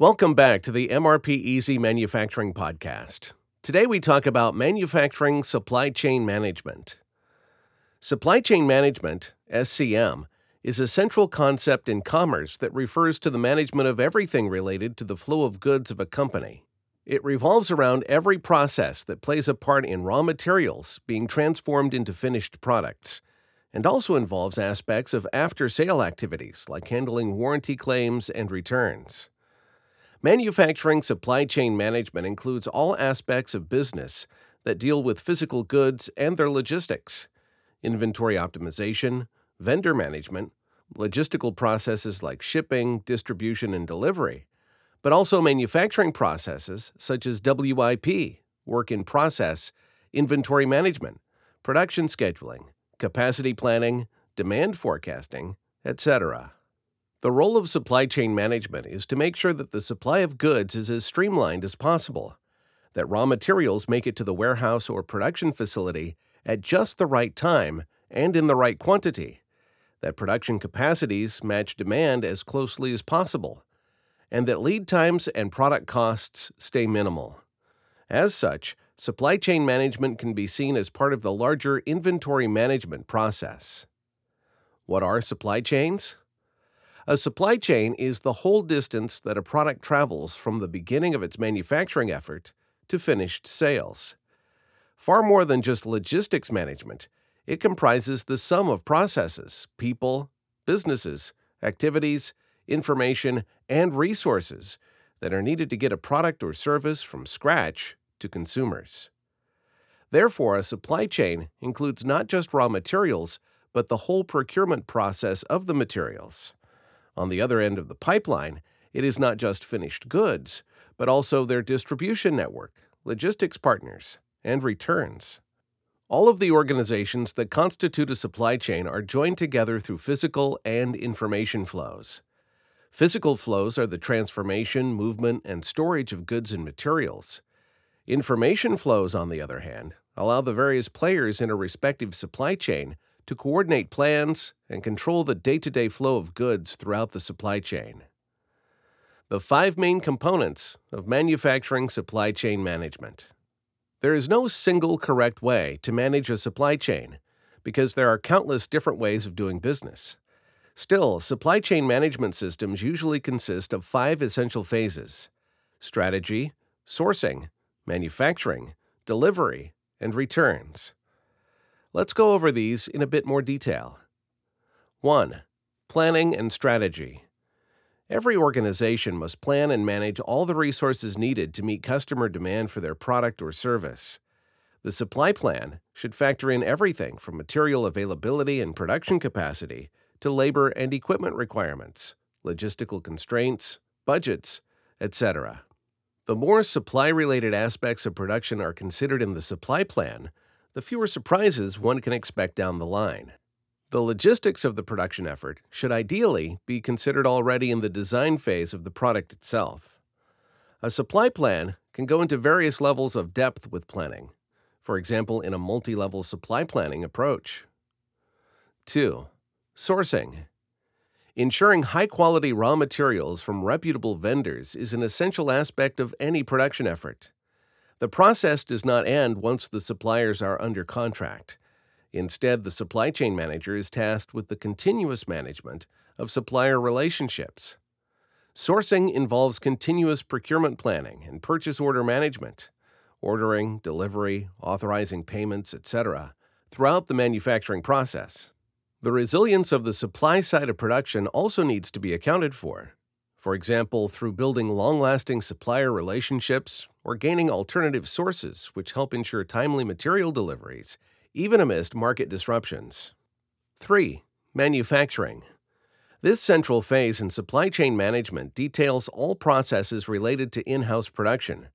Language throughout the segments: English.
Welcome back to the MRPeasy Manufacturing Podcast. Today we talk about manufacturing supply chain management. Supply chain management, SCM, is a central concept in commerce that refers to the management of everything related to the flow of goods of a company. It revolves around every process that plays a part in raw materials being transformed into finished products, and also involves aspects of after sale activities like handling warranty claims and returns. Manufacturing supply chain management includes all aspects of business that deal with physical goods and their logistics, inventory optimization, vendor management, logistical processes like shipping, distribution, and delivery, but also manufacturing processes such as WIP, work in process, inventory management, production scheduling, capacity planning, demand forecasting, etc. The role of supply chain management is to make sure that the supply of goods is as streamlined as possible, that raw materials make it to the warehouse or production facility at just the right time and in the right quantity, that production capacities match demand as closely as possible, and that lead times and product costs stay minimal. As such, supply chain management can be seen as part of the larger inventory management process. What are supply chains? A supply chain is the whole distance that a product travels from the beginning of its manufacturing effort to finished sales. Far more than just logistics management, it comprises the sum of processes, people, businesses, activities, information, and resources that are needed to get a product or service from scratch to consumers. Therefore, a supply chain includes not just raw materials, but the whole procurement process of the materials. On the other end of the pipeline, it is not just finished goods, but also their distribution network, logistics partners, and returns. All of the organizations that constitute a supply chain are joined together through physical and information flows. Physical flows are the transformation, movement, and storage of goods and materials. Information flows, on the other hand, allow the various players in a respective supply chain to coordinate plans and control the day to day flow of goods throughout the supply chain. The five main components of manufacturing supply chain management. There is no single correct way to manage a supply chain because there are countless different ways of doing business. Still, supply chain management systems usually consist of five essential phases strategy, sourcing, manufacturing, delivery, and returns. Let's go over these in a bit more detail. 1. Planning and strategy. Every organization must plan and manage all the resources needed to meet customer demand for their product or service. The supply plan should factor in everything from material availability and production capacity to labor and equipment requirements, logistical constraints, budgets, etc. The more supply related aspects of production are considered in the supply plan, the fewer surprises one can expect down the line. The logistics of the production effort should ideally be considered already in the design phase of the product itself. A supply plan can go into various levels of depth with planning, for example, in a multi level supply planning approach. 2. Sourcing. Ensuring high quality raw materials from reputable vendors is an essential aspect of any production effort. The process does not end once the suppliers are under contract. Instead, the supply chain manager is tasked with the continuous management of supplier relationships. Sourcing involves continuous procurement planning and purchase order management, ordering, delivery, authorizing payments, etc., throughout the manufacturing process. The resilience of the supply side of production also needs to be accounted for for example, through building long lasting supplier relationships or gaining alternative sources which help ensure timely material deliveries, even amidst market disruptions. 3. Manufacturing. This central phase in supply chain management details all processes related to in house production,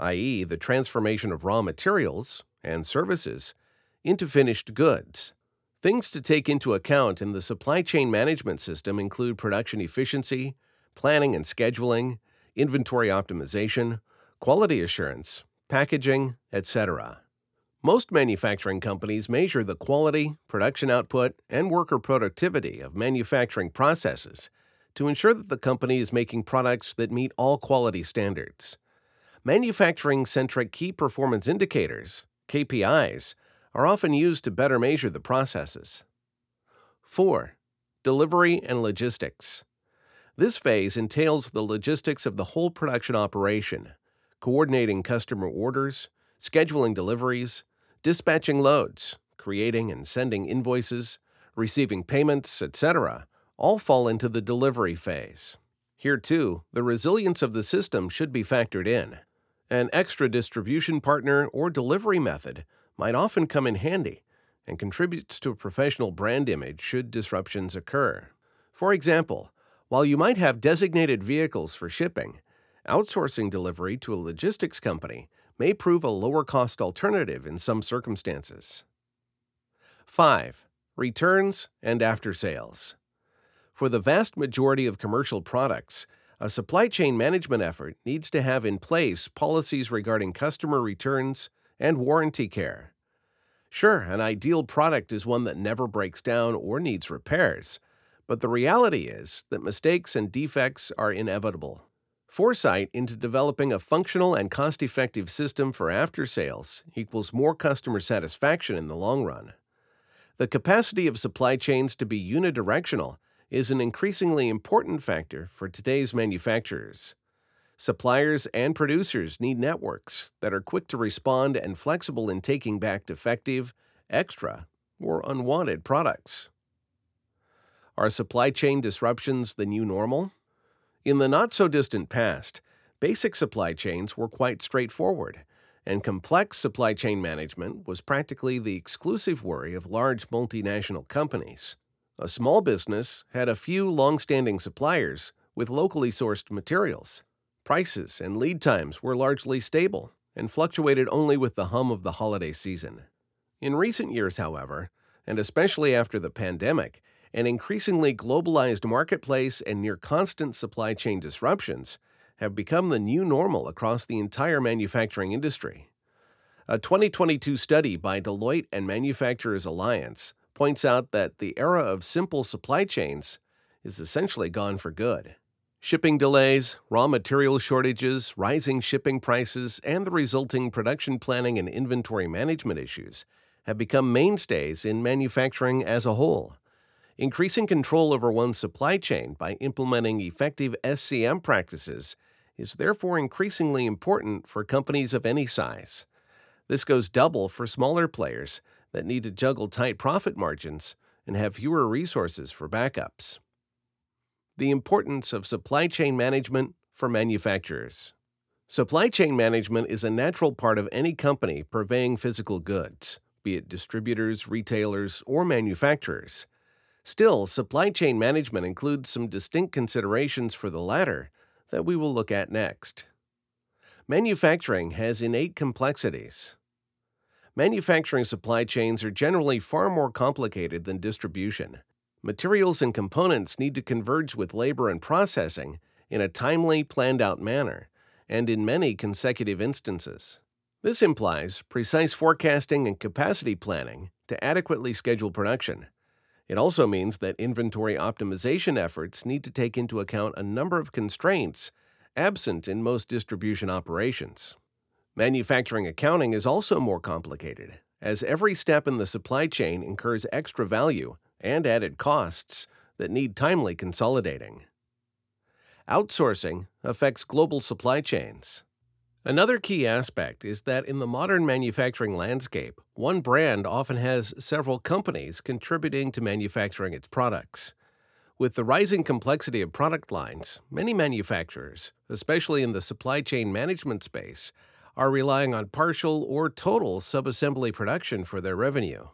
i.e., the transformation of raw materials and services into finished goods. Things to take into account in the supply chain management system include production efficiency, planning and scheduling, inventory optimization, quality assurance, packaging, etc. Most manufacturing companies measure the quality, production output, and worker productivity of manufacturing processes to ensure that the company is making products that meet all quality standards. Manufacturing centric key performance indicators, KPIs, are often used to better measure the processes. 4. Delivery and logistics. This phase entails the logistics of the whole production operation, coordinating customer orders, scheduling deliveries, dispatching loads, creating and sending invoices, receiving payments, etc., all fall into the delivery phase. Here, too, the resilience of the system should be factored in. An extra distribution partner or delivery method might often come in handy and contributes to a professional brand image should disruptions occur. For example, while you might have designated vehicles for shipping, outsourcing delivery to a logistics company may prove a lower cost alternative in some circumstances. 5. Returns and after sales. For the vast majority of commercial products, a supply chain management effort needs to have in place policies regarding customer returns and warranty care. Sure, an ideal product is one that never breaks down or needs repairs, but the reality is that mistakes and defects are inevitable. Foresight into developing a functional and cost effective system for after sales equals more customer satisfaction in the long run. The capacity of supply chains to be unidirectional is an increasingly important factor for today's manufacturers. Suppliers and producers need networks that are quick to respond and flexible in taking back defective, extra, or unwanted products. Are supply chain disruptions the new normal? In the not so distant past, basic supply chains were quite straightforward and complex supply chain management was practically the exclusive worry of large multinational companies. A small business had a few long standing suppliers with locally sourced materials. Prices and lead times were largely stable and fluctuated only with the hum of the holiday season. In recent years, however, and especially after the pandemic, an increasingly globalized marketplace and near constant supply chain disruptions have become the new normal across the entire manufacturing industry. A 2022 study by Deloitte and Manufacturers Alliance points out that the era of simple supply chains is essentially gone for good. Shipping delays, raw material shortages, rising shipping prices, and the resulting production planning and inventory management issues have become mainstays in manufacturing as a whole. Increasing control over one's supply chain by implementing effective SCM practices is therefore increasingly important for companies of any size. This goes double for smaller players that need to juggle tight profit margins and have fewer resources for backups. The importance of supply chain management for manufacturers. Supply chain management is a natural part of any company purveying physical goods, be it distributors, retailers, or manufacturers. Still, supply chain management includes some distinct considerations for the latter that we will look at next. Manufacturing has innate complexities. Manufacturing supply chains are generally far more complicated than distribution. Materials and components need to converge with labor and processing in a timely, planned out manner, and in many consecutive instances. This implies precise forecasting and capacity planning to adequately schedule production. It also means that inventory optimization efforts need to take into account a number of constraints absent in most distribution operations. Manufacturing accounting is also more complicated, as every step in the supply chain incurs extra value and added costs that need timely consolidating. Outsourcing affects global supply chains. Another key aspect is that in the modern manufacturing landscape, one brand often has several companies contributing to manufacturing its products. With the rising complexity of product lines, many manufacturers, especially in the supply chain management space, are relying on partial or total subassembly production for their revenue.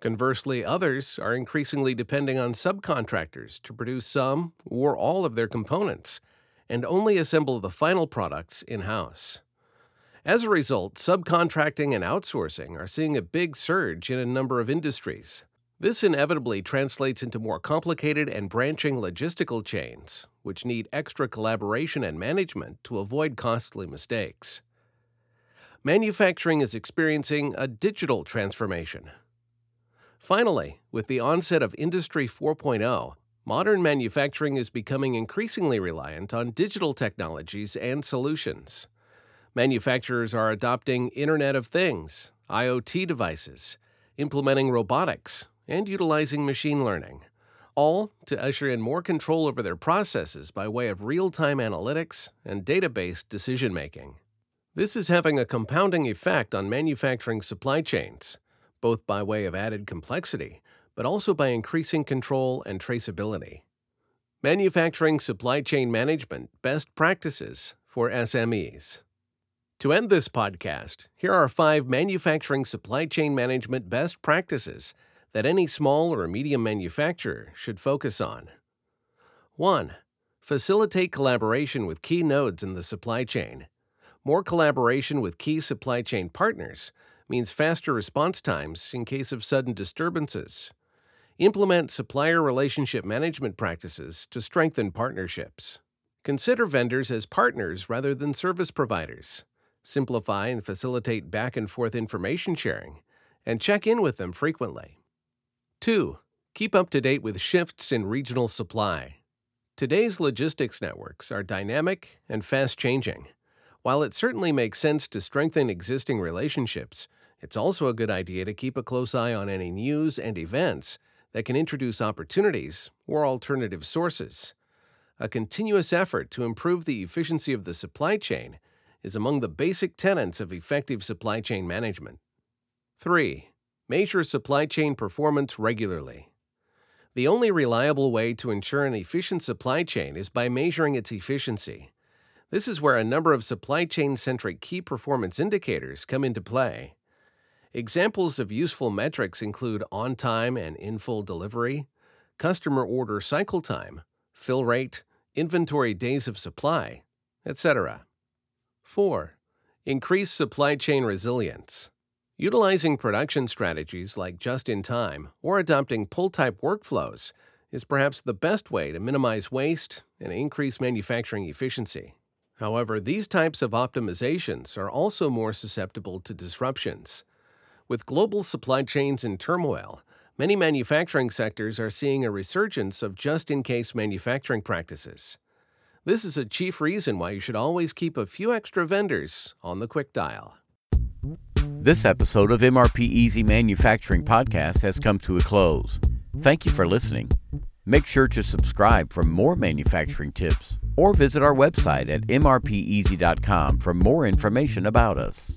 Conversely, others are increasingly depending on subcontractors to produce some or all of their components and only assemble the final products in house. As a result, subcontracting and outsourcing are seeing a big surge in a number of industries. This inevitably translates into more complicated and branching logistical chains, which need extra collaboration and management to avoid costly mistakes. Manufacturing is experiencing a digital transformation. Finally, with the onset of Industry 4.0, Modern manufacturing is becoming increasingly reliant on digital technologies and solutions. Manufacturers are adopting Internet of Things, IoT devices, implementing robotics, and utilizing machine learning, all to usher in more control over their processes by way of real time analytics and database decision making. This is having a compounding effect on manufacturing supply chains, both by way of added complexity but also by increasing control and traceability. Manufacturing Supply Chain Management Best Practices for SMEs. To end this podcast, here are five manufacturing supply chain management best practices that any small or medium manufacturer should focus on. 1. Facilitate collaboration with key nodes in the supply chain. More collaboration with key supply chain partners means faster response times in case of sudden disturbances. Implement supplier relationship management practices to strengthen partnerships. Consider vendors as partners rather than service providers. Simplify and facilitate back and forth information sharing, and check in with them frequently. 2. Keep up to date with shifts in regional supply. Today's logistics networks are dynamic and fast changing. While it certainly makes sense to strengthen existing relationships, it's also a good idea to keep a close eye on any news and events that can introduce opportunities or alternative sources. A continuous effort to improve the efficiency of the supply chain is among the basic tenets of effective supply chain management. 3. Measure supply chain performance regularly. The only reliable way to ensure an efficient supply chain is by measuring its efficiency. This is where a number of supply chain centric key performance indicators come into play. Examples of useful metrics include on time and in full delivery, customer order cycle time, fill rate, inventory days of supply, etc. 4. Increase supply chain resilience. Utilizing production strategies like just in time or adopting pull type workflows is perhaps the best way to minimize waste and increase manufacturing efficiency. However, these types of optimizations are also more susceptible to disruptions. With global supply chains in turmoil, many manufacturing sectors are seeing a resurgence of just in case manufacturing practices. This is a chief reason why you should always keep a few extra vendors on the quick dial. This episode of MRPeasy Manufacturing Podcast has come to a close. Thank you for listening. Make sure to subscribe for more manufacturing tips or visit our website at mrpeasy.com for more information about us.